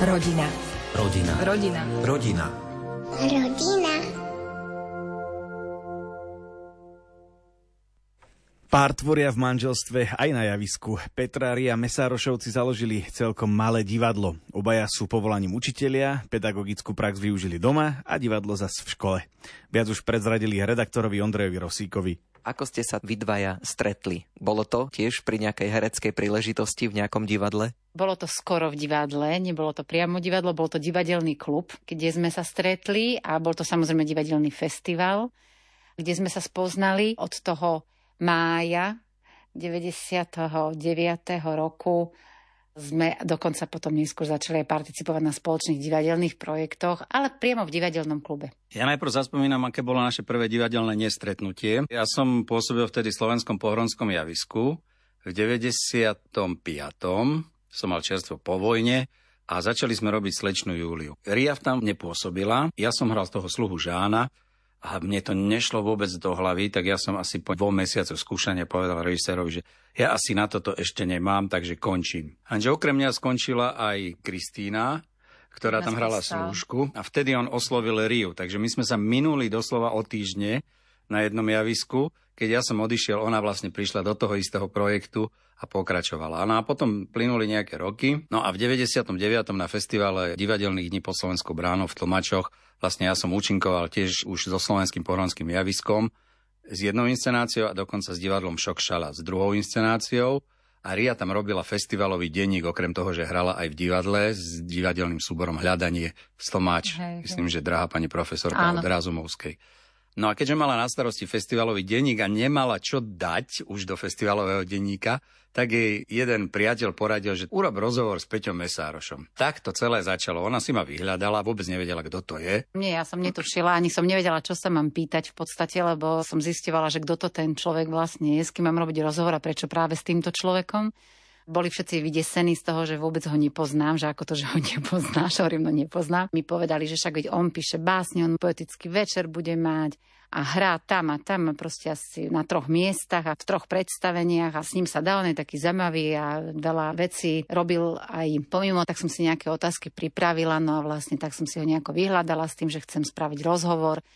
Rodina. Rodina. Rodina. Rodina. Rodina. Pár tvoria v manželstve aj na javisku. Petrári a Mesárošovci založili celkom malé divadlo. Obaja sú povolaním učitelia, pedagogickú prax využili doma a divadlo zas v škole. Viac už predzradili redaktorovi Ondrejovi Rosíkovi. Ako ste sa vy dvaja stretli? Bolo to tiež pri nejakej hereckej príležitosti v nejakom divadle? Bolo to skoro v divadle, nebolo to priamo divadlo, bol to divadelný klub, kde sme sa stretli a bol to samozrejme divadelný festival, kde sme sa spoznali od toho mája 99. roku sme dokonca potom neskôr začali aj participovať na spoločných divadelných projektoch, ale priamo v divadelnom klube. Ja najprv zaspomínam, aké bolo naše prvé divadelné nestretnutie. Ja som pôsobil vtedy v slovenskom pohronskom javisku. V 95. som mal čerstvo po vojne a začali sme robiť slečnú Júliu. Ria tam nepôsobila, ja som hral z toho sluhu Žána a mne to nešlo vôbec do hlavy, tak ja som asi po dvoch mesiacoch skúšania povedal režisérovi, že ja asi na toto ešte nemám, takže končím. Anže okrem mňa skončila aj Kristína, ktorá tam hrala slúžku a vtedy on oslovil Riu, takže my sme sa minuli doslova o týždne na jednom javisku. Keď ja som odišiel, ona vlastne prišla do toho istého projektu a pokračovala. No a potom plynuli nejaké roky. No a v 99. na festivale divadelných dní po Slovensku bránu v Tlmačoch vlastne ja som účinkoval tiež už so slovenským pohronským javiskom s jednou inscenáciou a dokonca s divadlom Šokšala s druhou inscenáciou. A Ria tam robila festivalový denník, okrem toho, že hrala aj v divadle s divadelným súborom Hľadanie v Stomáč. Hej, Myslím, že drahá pani profesorka od Razumovskej. No a keďže mala na starosti festivalový denník a nemala čo dať už do festivalového denníka, tak jej jeden priateľ poradil, že urob rozhovor s Peťom Mesárošom. Tak to celé začalo. Ona si ma vyhľadala, vôbec nevedela, kto to je. Nie, ja som netušila, ani som nevedela, čo sa mám pýtať v podstate, lebo som zistovala, že kto to ten človek vlastne je, s kým mám robiť rozhovor a prečo práve s týmto človekom boli všetci vydesení z toho, že vôbec ho nepoznám, že ako to, že ho nepoznáš, hovorím, no nepoznám. Mi povedali, že však veď on píše básne, on poetický večer bude mať a hrá tam a tam proste asi na troch miestach a v troch predstaveniach a s ním sa dá, on je taký zaujímavý a veľa vecí robil aj pomimo, tak som si nejaké otázky pripravila, no a vlastne tak som si ho nejako vyhľadala s tým, že chcem spraviť rozhovor.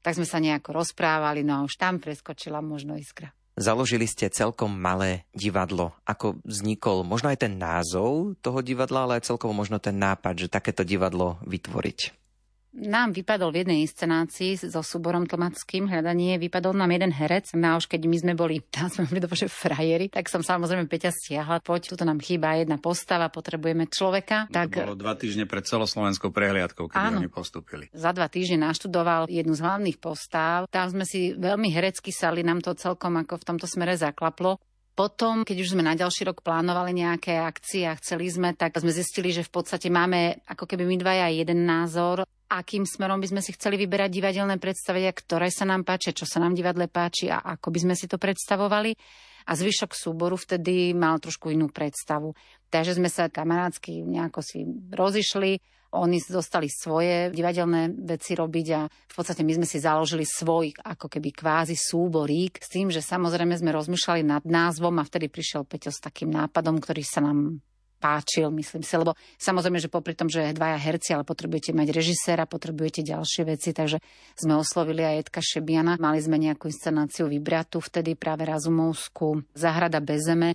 Tak sme sa nejako rozprávali, no a už tam preskočila možno iskra. Založili ste celkom malé divadlo. Ako vznikol možno aj ten názov toho divadla, ale aj celkovo možno ten nápad, že takéto divadlo vytvoriť? Nám vypadol v jednej inscenácii so súborom tlmackým hľadanie, vypadol nám jeden herec. No a už keď my sme boli, tam sme boli že frajeri, tak som samozrejme Peťa stiahla, poď, tuto nám chýba jedna postava, potrebujeme človeka. Tak... To bolo dva týždne pred celoslovenskou prehliadkou, keď Áno. oni postupili. Za dva týždne naštudoval jednu z hlavných postáv. Tam sme si veľmi herecky sali, nám to celkom ako v tomto smere zaklaplo. Potom, keď už sme na ďalší rok plánovali nejaké akcie a chceli sme, tak sme zistili, že v podstate máme ako keby my dvaja jeden názor akým smerom by sme si chceli vyberať divadelné predstavenia, ktoré sa nám páčia, čo sa nám divadle páči a ako by sme si to predstavovali. A zvyšok súboru vtedy mal trošku inú predstavu. Takže sme sa kamarátsky nejako si rozišli, oni dostali svoje divadelné veci robiť a v podstate my sme si založili svoj ako keby kvázi súborík s tým, že samozrejme sme rozmýšľali nad názvom a vtedy prišiel Peťo s takým nápadom, ktorý sa nám páčil, myslím si, lebo samozrejme, že popri tom, že dvaja herci, ale potrebujete mať režiséra, potrebujete ďalšie veci, takže sme oslovili aj Edka Šebiana. Mali sme nejakú inscenáciu vybratu, vtedy práve Razumovskú, Zahrada bez zeme.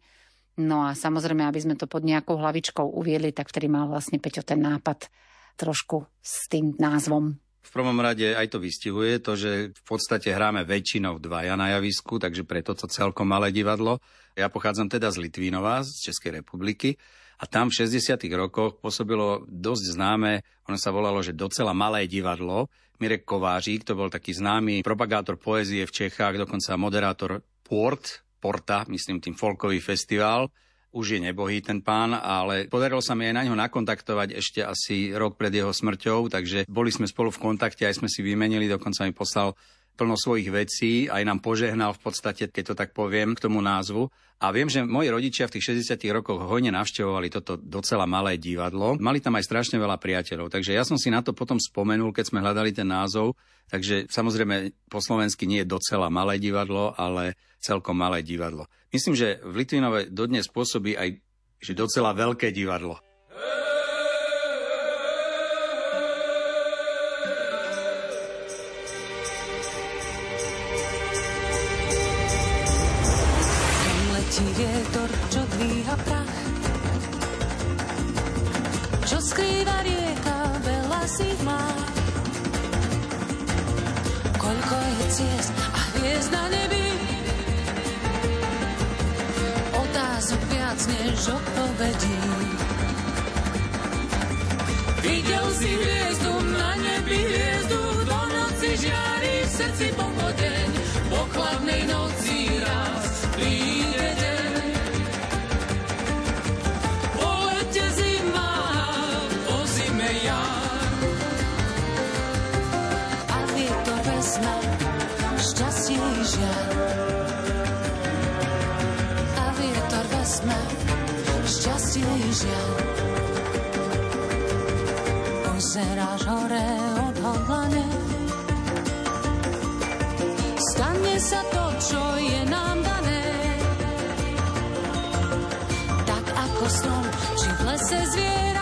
No a samozrejme, aby sme to pod nejakou hlavičkou uviedli, tak vtedy mal vlastne Peťo ten nápad trošku s tým názvom. V prvom rade aj to vystihuje to, že v podstate hráme väčšinou dvaja na javisku, takže preto to celkom malé divadlo. Ja pochádzam teda z Litvínova, z Českej republiky a tam v 60. rokoch pôsobilo dosť známe, ono sa volalo, že docela malé divadlo. Mirek Kovářík, to bol taký známy propagátor poézie v Čechách, dokonca moderátor Port, Porta, myslím tým folkový festival. Už je nebohý ten pán, ale podarilo sa mi aj na ňo nakontaktovať ešte asi rok pred jeho smrťou, takže boli sme spolu v kontakte, aj sme si vymenili, dokonca mi poslal plno svojich vecí, aj nám požehnal v podstate, keď to tak poviem, k tomu názvu. A viem, že moji rodičia v tých 60 rokoch hojne navštevovali toto docela malé divadlo. Mali tam aj strašne veľa priateľov, takže ja som si na to potom spomenul, keď sme hľadali ten názov. Takže samozrejme po slovensky nie je docela malé divadlo, ale celkom malé divadlo. Myslím, že v Litvinove dodnes pôsobí aj že docela veľké divadlo. Si má. Koľko je ciest a hviezd na nebi. Otázok viac než odpovedí. Videl si hviezdu na nebi, hviezdu do noci žiari v srdci pochodeň. Po chladnej noci žiar. Pozeráš hore odhodlane Stane sa to, čo je nám dané Tak ako strom, či v lese zviera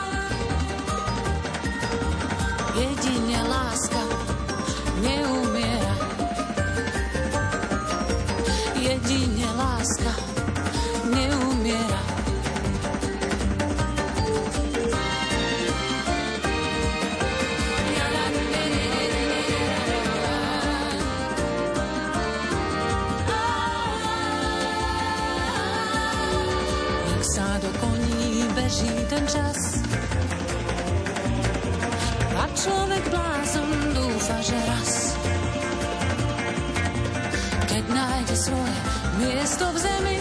beží ten čas. A človek blázon dúfa, že raz, keď nájde svoje miesto v zemi,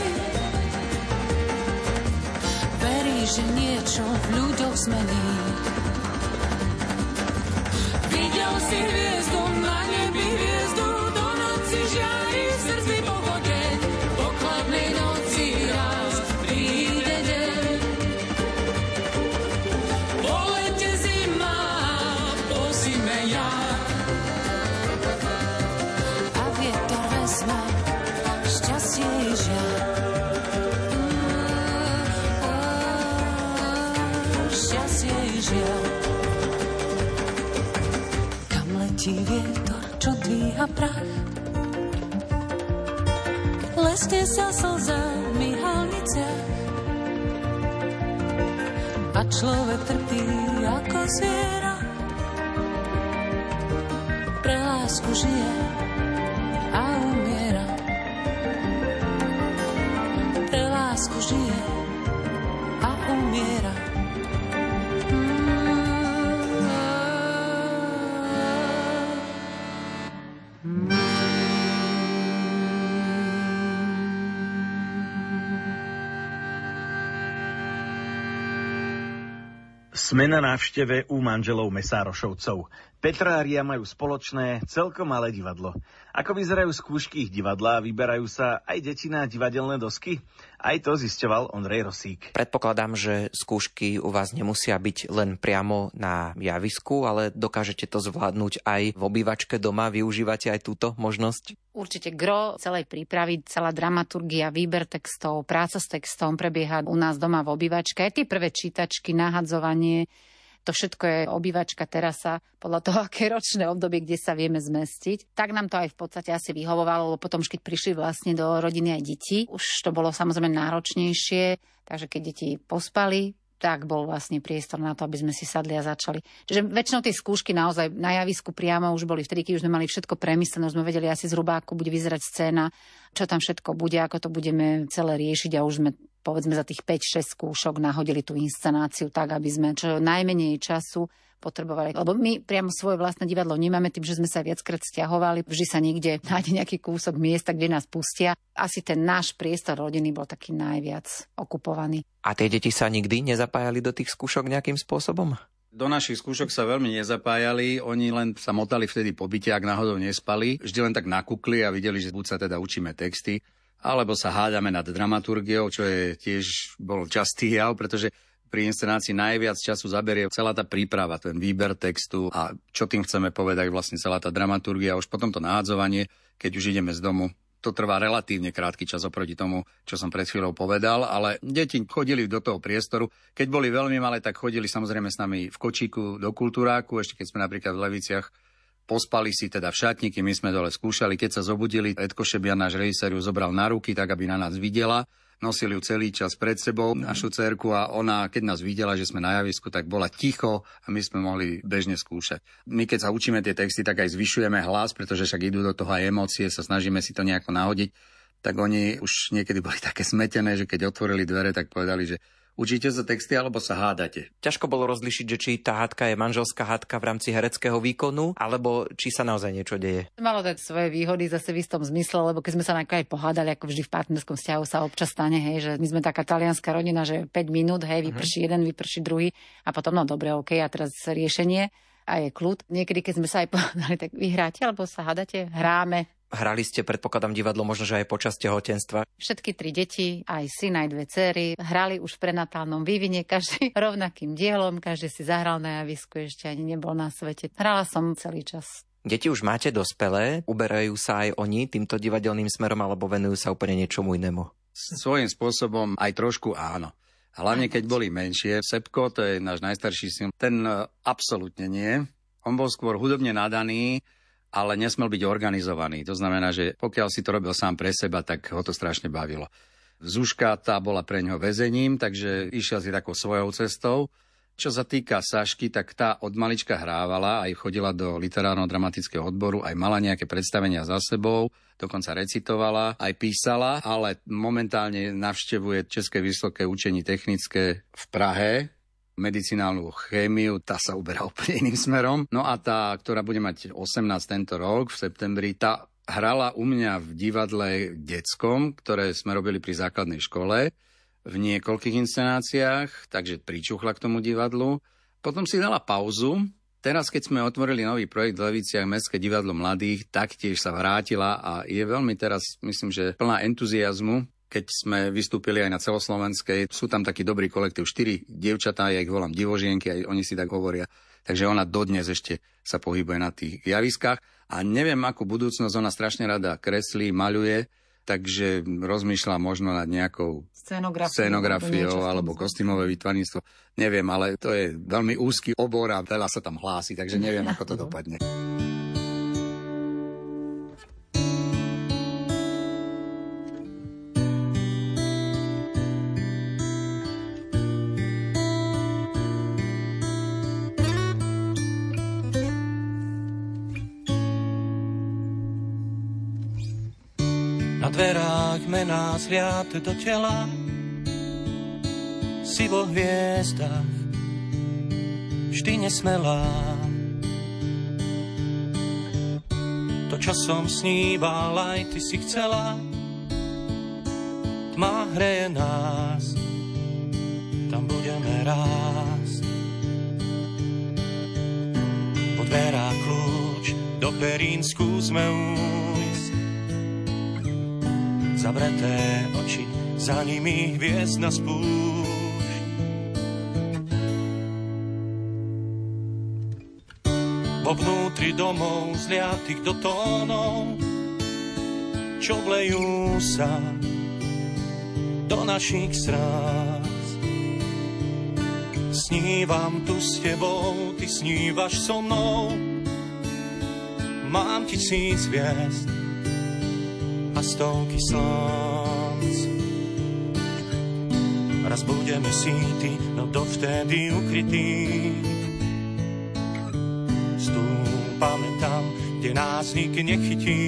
verí, že niečo v ľuďoch zmení. Videl si hviezdu na Žiar. Kam letí vietor, čo dvíha prach? Lesne sa slza v halniciach a človek trpí ako zviera. Pre lásku žije Sme na návšteve u manželov Mesárošovcov. Petra a Ria majú spoločné celkom malé divadlo. Ako vyzerajú skúšky ich divadla? Vyberajú sa aj deti na divadelné dosky? Aj to zisťoval Ondrej Rosík. Predpokladám, že skúšky u vás nemusia byť len priamo na javisku, ale dokážete to zvládnuť aj v obývačke doma. Využívate aj túto možnosť? Určite gro celej prípravy, celá dramaturgia, výber textov, práca s textom prebieha u nás doma v obývačke. Aj tie prvé čítačky, nahadzovanie, to všetko je obývačka, terasa, podľa toho, aké ročné obdobie, kde sa vieme zmestiť. Tak nám to aj v podstate asi vyhovovalo, lebo potom, keď prišli vlastne do rodiny aj deti, už to bolo samozrejme náročnejšie, takže keď deti pospali, tak bol vlastne priestor na to, aby sme si sadli a začali. Čiže väčšinou tie skúšky naozaj na javisku priamo už boli vtedy, keď už sme mali všetko premyslené, už sme vedeli asi zhruba, ako bude vyzerať scéna, čo tam všetko bude, ako to budeme celé riešiť a už sme povedzme za tých 5-6 skúšok nahodili tú inscenáciu tak, aby sme čo najmenej času potrebovali. Lebo my priamo svoje vlastné divadlo nemáme tým, že sme sa viackrát stiahovali. Vždy sa niekde nájde nejaký kúsok miesta, kde nás pustia. Asi ten náš priestor rodiny bol taký najviac okupovaný. A tie deti sa nikdy nezapájali do tých skúšok nejakým spôsobom? Do našich skúšok sa veľmi nezapájali, oni len sa motali vtedy po byte, ak náhodou nespali. Vždy len tak nakúkli a videli, že buď sa teda učíme texty, alebo sa hádame nad dramaturgiou, čo je tiež bol častý jav, pretože pri inscenácii najviac času zaberie celá tá príprava, ten výber textu a čo tým chceme povedať, vlastne celá tá dramaturgia, už potom to nádzovanie, keď už ideme z domu. To trvá relatívne krátky čas oproti tomu, čo som pred chvíľou povedal, ale deti chodili do toho priestoru. Keď boli veľmi malé, tak chodili samozrejme s nami v kočíku do kultúráku, ešte keď sme napríklad v Leviciach pospali si teda v šatníky, my sme dole skúšali, keď sa zobudili, Edko Šebian, náš režisér, ju zobral na ruky, tak aby na nás videla. Nosili ju celý čas pred sebou, našu cerku a ona, keď nás videla, že sme na javisku, tak bola ticho a my sme mohli bežne skúšať. My keď sa učíme tie texty, tak aj zvyšujeme hlas, pretože však idú do toho aj emócie, sa snažíme si to nejako nahodiť. Tak oni už niekedy boli také smetené, že keď otvorili dvere, tak povedali, že Učíte sa texty alebo sa hádate? Ťažko bolo rozlišiť, že či tá hádka je manželská hádka v rámci hereckého výkonu, alebo či sa naozaj niečo deje. Malo tak svoje výhody zase v istom zmysle, lebo keď sme sa aj pohádali, ako vždy v partnerskom vzťahu sa občas stane, hej, že my sme taká talianská rodina, že 5 minút, hej, vyprší uh-huh. jeden, vyprší druhý a potom, no dobre, OK, a teraz riešenie a je kľud. Niekedy, keď sme sa aj povedali, tak vyhráte alebo sa hádate, hráme, Hrali ste, predpokladám, divadlo možno, že aj počas tehotenstva. Všetky tri deti, aj syn, aj dve cery, hrali už v prenatálnom vývine, každý rovnakým dielom, každý si zahral na javisku, ešte ani nebol na svete. Hrala som celý čas. Deti už máte dospelé, uberajú sa aj oni týmto divadelným smerom alebo venujú sa úplne niečomu inému? Svojím spôsobom aj trošku áno. Hlavne keď boli menšie. Sepko, to je náš najstarší syn, ten e, absolútne nie. On bol skôr hudobne nadaný, ale nesmel byť organizovaný. To znamená, že pokiaľ si to robil sám pre seba, tak ho to strašne bavilo. Zúška tá bola pre ňoho väzením, takže išiel si takou svojou cestou. Čo sa týka Sašky, tak tá od malička hrávala, aj chodila do literárno-dramatického odboru, aj mala nejaké predstavenia za sebou, dokonca recitovala, aj písala, ale momentálne navštevuje České vysoké učení technické v Prahe, medicinálnu chémiu, tá sa uberá úplne iným smerom. No a tá, ktorá bude mať 18 tento rok, v septembri, tá hrala u mňa v divadle detskom, ktoré sme robili pri základnej škole v niekoľkých inscenáciách, takže pričuchla k tomu divadlu. Potom si dala pauzu. Teraz, keď sme otvorili nový projekt v Leviciach Mestské divadlo mladých, taktiež sa vrátila a je veľmi teraz, myslím, že plná entuziasmu keď sme vystúpili aj na celoslovenskej, sú tam taký dobrý kolektív, štyri dievčatá, ja ich volám divožienky, aj oni si tak hovoria. Takže ona dodnes ešte sa pohybuje na tých javiskách a neviem, akú budúcnosť ona strašne rada kreslí, maľuje, takže rozmýšľa možno nad nejakou scenografiou, scenografiou alebo kostýmové vytvarníctvo. Neviem, ale to je veľmi úzky obor a veľa sa tam hlási, takže neviem, ako to dopadne. Dverách mená zliate do tela, si vo hviezdach vždy nesmelá. To, čo som sníval, aj ty si chcela, tma hreje nás, tam budeme rásť. Po dverách kľúč, do perín skúsme ujsť, zavreté oči, za nimi hviezd na spúšť. Vo vnútri domov zliatých do tónov, čo vlejú sa do našich srác. Snívam tu s tebou, ty snívaš so mnou, mám tisíc hviezd, a stovky slnc. Raz budeme síty, no dovtedy ukrytí. Stúpame tam, kde nás nik nechytí.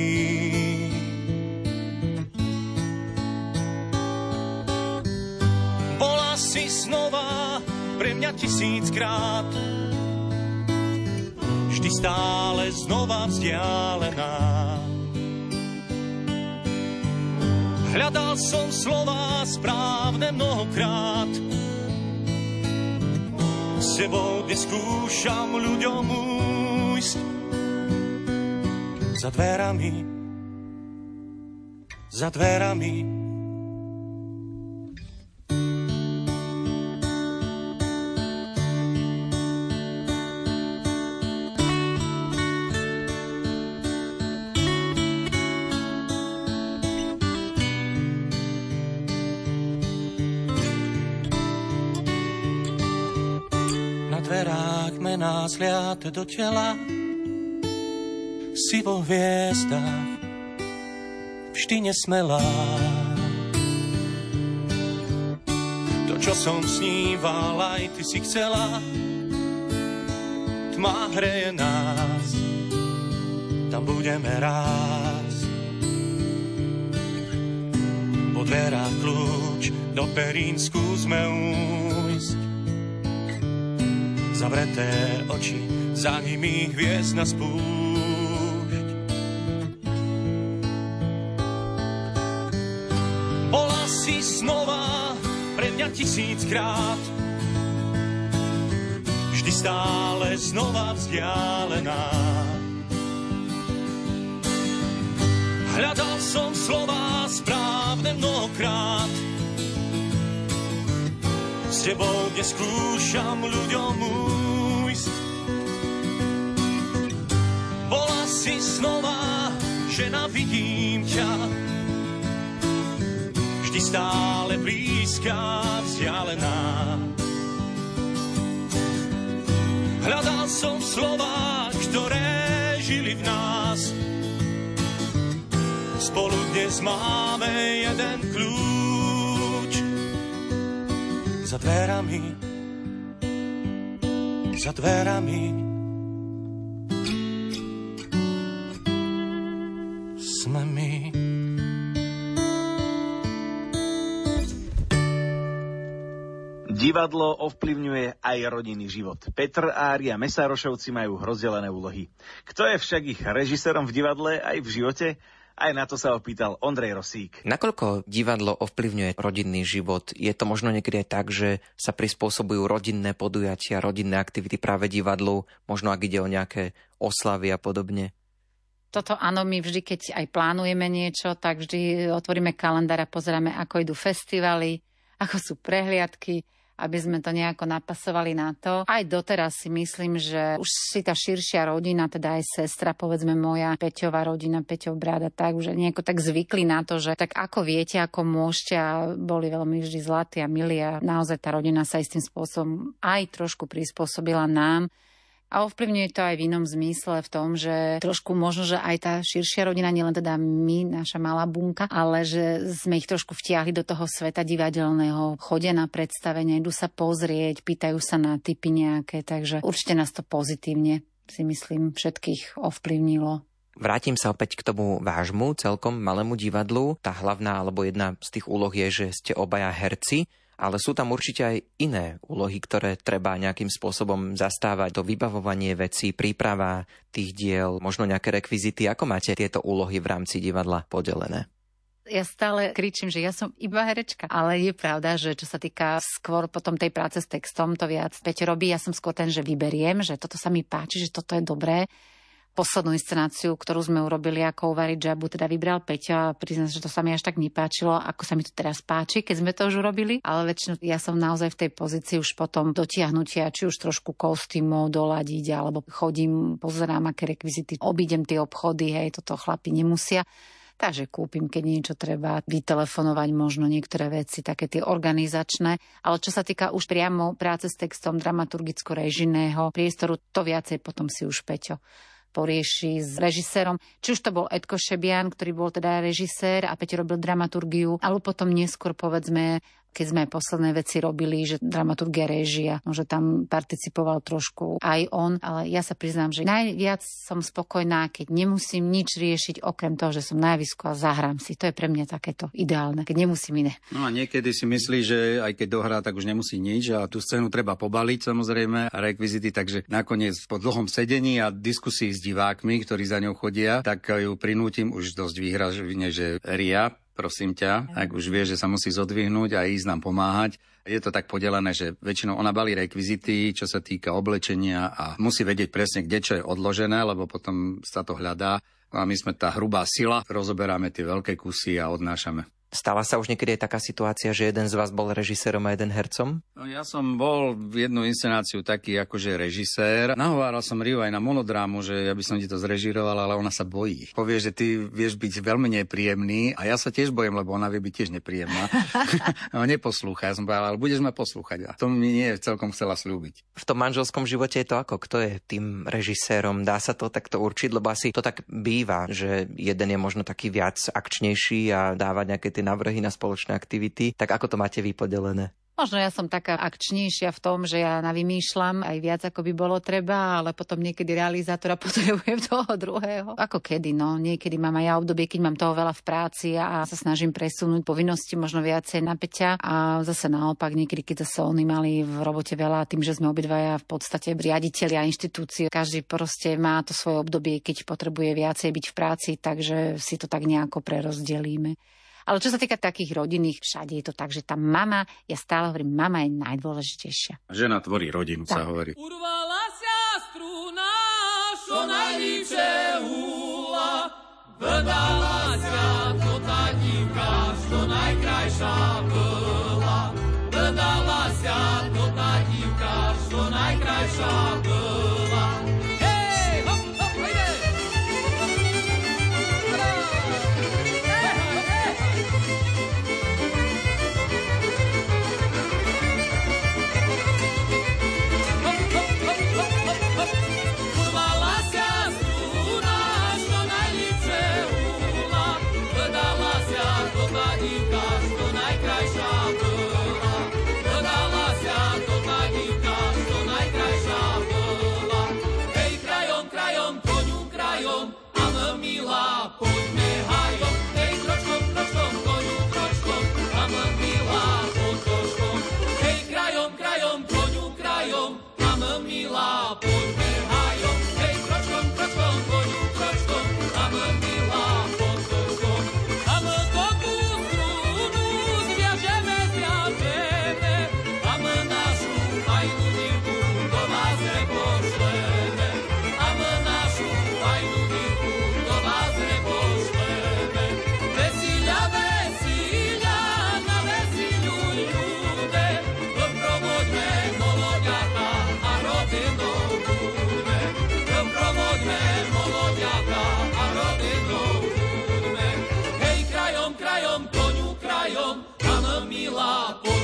Bola si znova pre mňa tisíckrát, vždy stále znova vzdialená Hľadal som slova správne mnohokrát. S sebou dnes skúšam ľuďom újsť. Za dverami, za dverami nás liate do tela, si vo hviezdach vždy nesmelá. čo som sníval, aj ty si chcela. Tma hreje nás, tam budeme raz. Po dverách kľúč, do perín skúsme ujsť. Zavreté oči, za nimi hviezd na spúšť. Bola si znova pre mňa tisíckrát, vždy stále znova vzdialená. Hľadal som slova správne mnohokrát, s tebou dnes skúšam ľuďom újsť. Bola si znova, žena, vidím ťa. Vždy stále blízka, vzdialená. Hľadal som slova, ktoré žili v nás. Spolu dnes máme jeden kľúč. Za dverami, za dverami sme my. Divadlo ovplyvňuje aj rodinný život. Petr a Mesárošovci majú rozdelené úlohy. Kto je však ich režisérom v divadle aj v živote? Aj na to sa opýtal Ondrej Rosík. Nakoľko divadlo ovplyvňuje rodinný život? Je to možno niekedy aj tak, že sa prispôsobujú rodinné podujatia, rodinné aktivity práve divadlu, možno ak ide o nejaké oslavy a podobne? Toto áno, my vždy, keď aj plánujeme niečo, tak vždy otvoríme kalendár a pozeráme, ako idú festivaly, ako sú prehliadky, aby sme to nejako napasovali na to. Aj doteraz si myslím, že už si tá širšia rodina, teda aj sestra, povedzme moja Peťová rodina, Peťov bráda, tak už nejako tak zvykli na to, že tak ako viete, ako môžete a boli veľmi vždy zlatí a milí a naozaj tá rodina sa istým spôsobom aj trošku prispôsobila nám. A ovplyvňuje to aj v inom zmysle v tom, že trošku možno, že aj tá širšia rodina, nielen teda my, naša malá bunka, ale že sme ich trošku vtiahli do toho sveta divadelného, chodia na predstavenie, idú sa pozrieť, pýtajú sa na typy nejaké, takže určite nás to pozitívne si myslím všetkých ovplyvnilo. Vrátim sa opäť k tomu vášmu, celkom malému divadlu. Tá hlavná alebo jedna z tých úloh je, že ste obaja herci ale sú tam určite aj iné úlohy, ktoré treba nejakým spôsobom zastávať. To vybavovanie vecí, príprava tých diel, možno nejaké rekvizity. Ako máte tieto úlohy v rámci divadla podelené? Ja stále kričím, že ja som iba herečka. Ale je pravda, že čo sa týka skôr potom tej práce s textom, to viac Peťo robí. Ja som skôr ten, že vyberiem, že toto sa mi páči, že toto je dobré poslednú inscenáciu, ktorú sme urobili ako uvariť žabu, teda vybral Peťo a priznám, že to sa mi až tak nepáčilo, ako sa mi to teraz páči, keď sme to už urobili, ale väčšinou ja som naozaj v tej pozícii už potom dotiahnutia, či už trošku kostýmov doladiť, alebo chodím, pozerám, aké rekvizity, obídem tie obchody, hej, toto chlapi nemusia. Takže kúpim, keď niečo treba, vytelefonovať možno niektoré veci, také tie organizačné. Ale čo sa týka už priamo práce s textom dramaturgicko-režijného priestoru, to viacej potom si už Peťo porieši s režisérom. Či už to bol Edko Šebian, ktorý bol teda režisér a Peťo robil dramaturgiu, alebo potom neskôr povedzme keď sme posledné veci robili, že dramaturgia režia, no, že tam participoval trošku aj on, ale ja sa priznám, že najviac som spokojná, keď nemusím nič riešiť, okrem toho, že som na javisku a zahrám si. To je pre mňa takéto ideálne, keď nemusím iné. No a niekedy si myslí, že aj keď dohrá, tak už nemusí nič a tú scénu treba pobaliť samozrejme a rekvizity, takže nakoniec po dlhom sedení a diskusii s divákmi, ktorí za ňou chodia, tak ju prinútim už dosť výhražne, že Ria, prosím ťa, ak už vie, že sa musí zodvihnúť a ísť nám pomáhať. Je to tak podelené, že väčšinou ona balí rekvizity, čo sa týka oblečenia a musí vedieť presne, kde čo je odložené, lebo potom sa to hľadá. No a my sme tá hrubá sila, rozoberáme tie veľké kusy a odnášame. Stala sa už niekedy aj taká situácia, že jeden z vás bol režisérom a jeden hercom? No, ja som bol v jednu inscenáciu taký akože režisér. Nahováral som Riu aj na monodrámu, že ja by som ti to zrežiroval, ale ona sa bojí. Povie, že ty vieš byť veľmi nepríjemný a ja sa tiež bojím, lebo ona vie byť tiež nepríjemná. no, neposlúcha. Ja som povedal, ale budeš ma poslúchať. A to mi nie celkom chcela slúbiť. V tom manželskom živote je to ako? Kto je tým režisérom? Dá sa to takto určiť? Lebo asi to tak býva, že jeden je možno taký viac akčnejší a dáva nejaké tie tie návrhy na spoločné aktivity. Tak ako to máte vy podelené? Možno ja som taká akčnejšia v tom, že ja navymýšľam aj viac, ako by bolo treba, ale potom niekedy realizátora potrebujem toho druhého. Ako kedy, no. Niekedy mám aj ja obdobie, keď mám toho veľa v práci a sa snažím presunúť povinnosti možno viacej na Peťa a zase naopak niekedy, keď zase oni mali v robote veľa tým, že sme obidvaja v podstate riaditeľi a inštitúcie. Každý proste má to svoje obdobie, keď potrebuje viacej byť v práci, takže si to tak nejako prerozdelíme. Ale čo sa týka takých rodinných, všade je to tak, že tá mama, ja stále hovorím, mama je najdôležitejšia. Žena tvorí rodinu, Tak. sa hovorí. Urvala sa struna, čo najlípšie húla, vydala sa to tá dívka, čo najkrajšia bola. Vydala sa to tá dívka, čo najkrajšia a my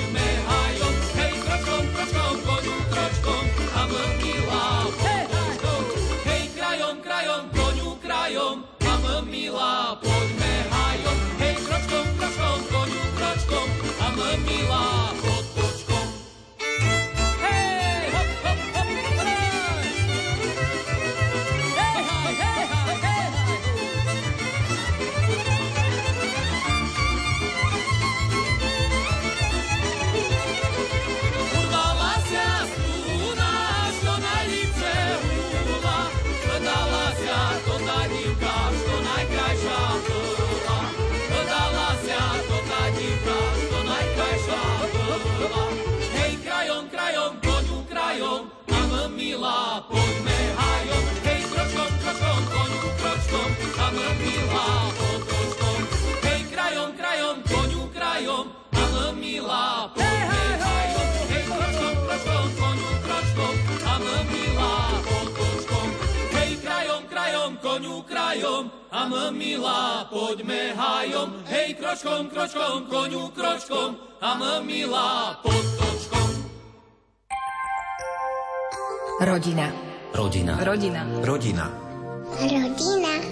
krajom, a my milá, poďme hajom. Hej, kročkom, kročkom, koňu kročkom, a my milá, potočkom. Rodina. Rodina. Rodina. Rodina. Rodina.